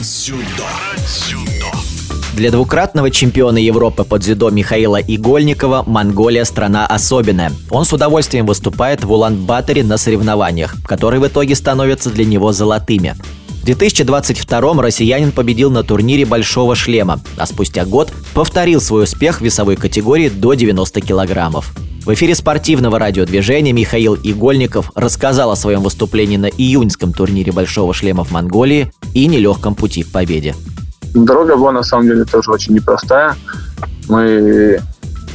дзюдо. дзюдо. Для двукратного чемпиона Европы по дзюдо Михаила Игольникова Монголия – страна особенная. Он с удовольствием выступает в Улан-Баторе на соревнованиях, которые в итоге становятся для него золотыми. В 2022 россиянин победил на турнире «Большого шлема», а спустя год повторил свой успех в весовой категории до 90 килограммов. В эфире спортивного радиодвижения Михаил Игольников рассказал о своем выступлении на июньском турнире «Большого шлема» в Монголии и нелегком пути к победе. Дорога была на самом деле тоже очень непростая. Мы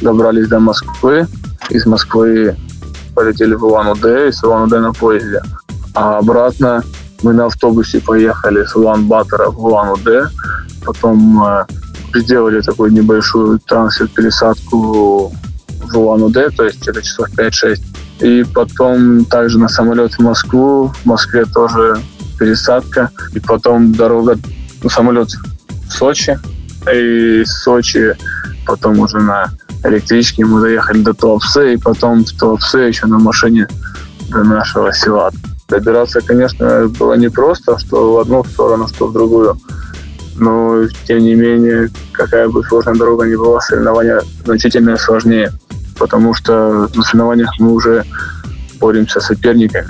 добрались до Москвы. Из Москвы полетели в Улан-Удэ, из Улан-Удэ на поезде. А обратно мы на автобусе поехали с Улан-Батора в Улан-Удэ. Потом э, сделали такую небольшую трансфер-пересадку в Улан-Удэ, то есть это часов 5-6. И потом также на самолет в Москву. В Москве тоже пересадка. И потом дорога, ну, самолет в Сочи. И из Сочи потом уже на электричке мы доехали до Туапсе, и потом в Туапсе еще на машине до нашего села. Добираться, конечно, было непросто, что в одну сторону, что в другую. Но, тем не менее, какая бы сложная дорога ни была, соревнования значительно сложнее потому что на соревнованиях мы уже боремся с соперниками,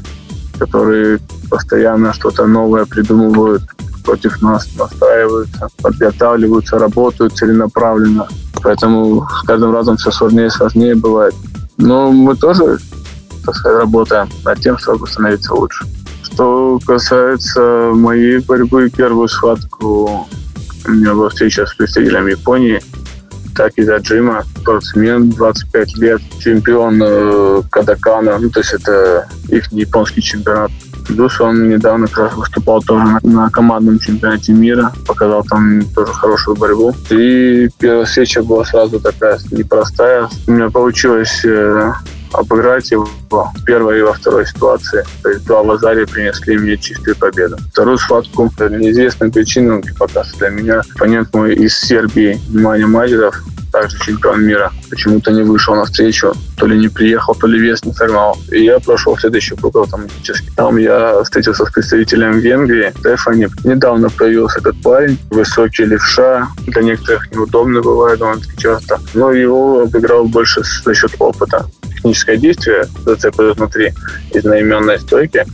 которые постоянно что-то новое придумывают против нас, настраиваются, подготавливаются, работают целенаправленно. Поэтому с каждым разом все сложнее и сложнее бывает. Но мы тоже, так сказать, работаем над тем, чтобы становиться лучше. Что касается моей борьбы, первую схватку у меня была встреча с представителями Японии – так и за Джима. Спортсмен, 25 лет, чемпион э, Кадакана, ну, то есть это их японский чемпионат. Плюс он недавно как раз выступал тоже на, на командном чемпионате мира, показал там тоже хорошую борьбу. И первая встреча была сразу такая непростая. У меня получилось э, обыграть его в первой и во второй ситуации. То есть два Лазария принесли мне чистую победу. Вторую схватку по неизвестным причинам, пока для меня, оппонент мой из Сербии, Внимание Мазеров, также чемпион мира, почему-то не вышел на встречу, то ли не приехал, то ли вес не согнал. И я прошел следующий круг автоматически. Там я встретился с представителем Венгрии, Стефани. Недавно появился этот парень, высокий левша, для некоторых неудобно бывает довольно-таки часто, но его обыграл больше за счет опыта техническое действие, зацепы внутри из наименной стойки.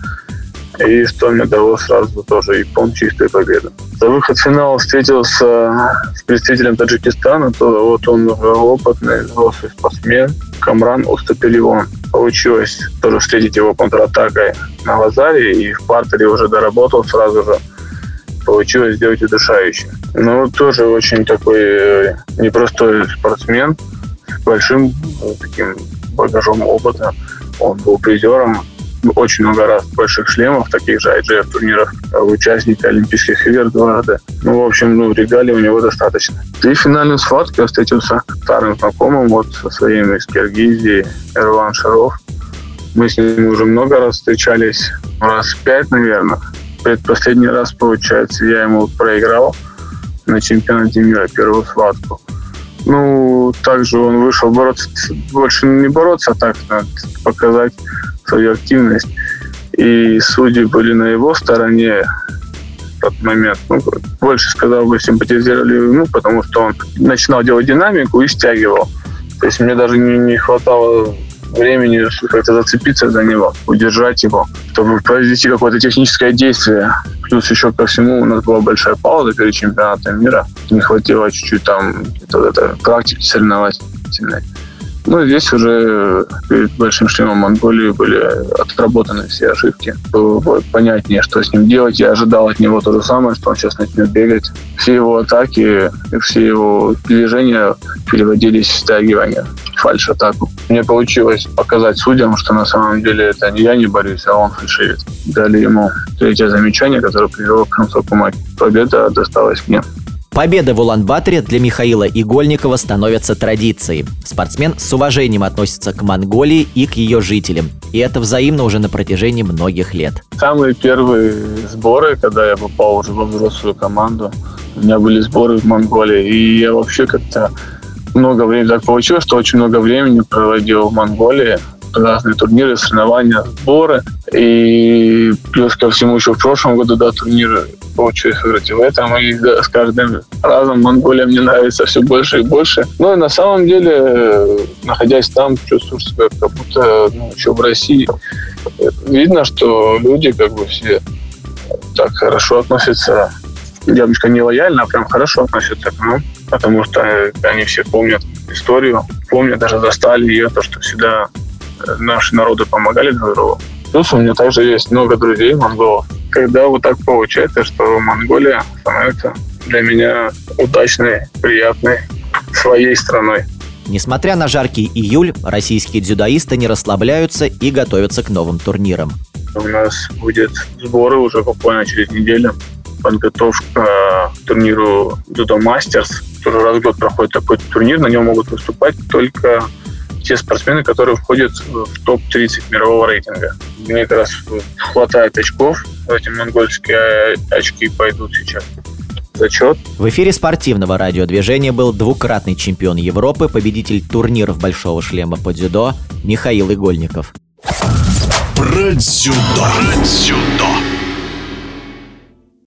И что мне дало сразу тоже япон чистую победу. За выход в финал встретился с представителем Таджикистана, то вот он опытный, взрослый спортсмен, Камран Устапелион. Получилось тоже встретить его контратакой на Лазаре, и в партере уже доработал сразу же. Получилось сделать удушающее. Ну, тоже очень такой э, непростой спортсмен, с большим таким багажом опыта. Он был призером очень много раз больших шлемов, таких же IGF турниров, участника Олимпийских игр дважды. Ну, в общем, ну, регалий у него достаточно. И в финальной схватке я встретился с старым знакомым, вот со своим из Киргизии, Эрван Шаров. Мы с ним уже много раз встречались, раз пять, наверное. Предпоследний раз, получается, я ему проиграл на чемпионате мира первую схватку. Ну, также он вышел бороться, больше не бороться, а так надо показать свою активность. И судьи были на его стороне в тот момент. Ну, больше, сказал бы, симпатизировали ему, потому что он начинал делать динамику и стягивал. То есть мне даже не, не хватало времени как-то зацепиться за него, удержать его, чтобы произвести какое-то техническое действие. Плюс еще ко всему у нас была большая пауза перед чемпионатом мира. Не хватило чуть-чуть там вот это, практики соревновательной. Ну, здесь уже перед большим шлемом Монголии были отработаны все ошибки. Было понятнее, что с ним делать. Я ожидал от него то же самое, что он сейчас начнет бегать. Все его атаки, все его движения переводились в стягивание, фальш-атаку. Мне получилось показать судьям, что на самом деле это не я не борюсь, а он фальшивит. Дали ему третье замечание, которое привело к концу матча. Победа досталась мне. Победа в Улан-Баторе для Михаила Игольникова становится традицией. Спортсмен с уважением относится к Монголии и к ее жителям. И это взаимно уже на протяжении многих лет. Самые первые сборы, когда я попал уже во взрослую команду, у меня были сборы в Монголии. И я вообще как-то много времени так получилось, что очень много времени проводил в Монголии. разные турниры, соревнования, сборы. И плюс ко всему еще в прошлом году, да, турниры получилось выиграть и в этом. И с каждым разом Монголия мне нравится все больше и больше. Ну и на самом деле, находясь там, чувствуешь себя как будто ну, еще в России. Видно, что люди как бы все так хорошо относятся девочка не лояльно, а прям хорошо относятся к нам, потому что они все помнят историю, помнят, даже застали ее, то, что всегда э, наши народы помогали друг другу. Плюс у меня также есть много друзей монголов. Когда вот так получается, что Монголия становится для меня удачной, приятной, своей страной. Несмотря на жаркий июль, российские дзюдоисты не расслабляются и готовятся к новым турнирам. У нас будет сборы уже буквально через неделю подготовка к турниру Judo Masters. Тоже раз в год проходит такой турнир, на нем могут выступать только те спортсмены, которые входят в топ-30 мирового рейтинга. Мне как раз хватает очков, эти монгольские очки пойдут сейчас зачет. В эфире спортивного радиодвижения был двукратный чемпион Европы, победитель турниров Большого шлема по дзюдо Михаил Игольников. Про дзюдо. Про дзюдо.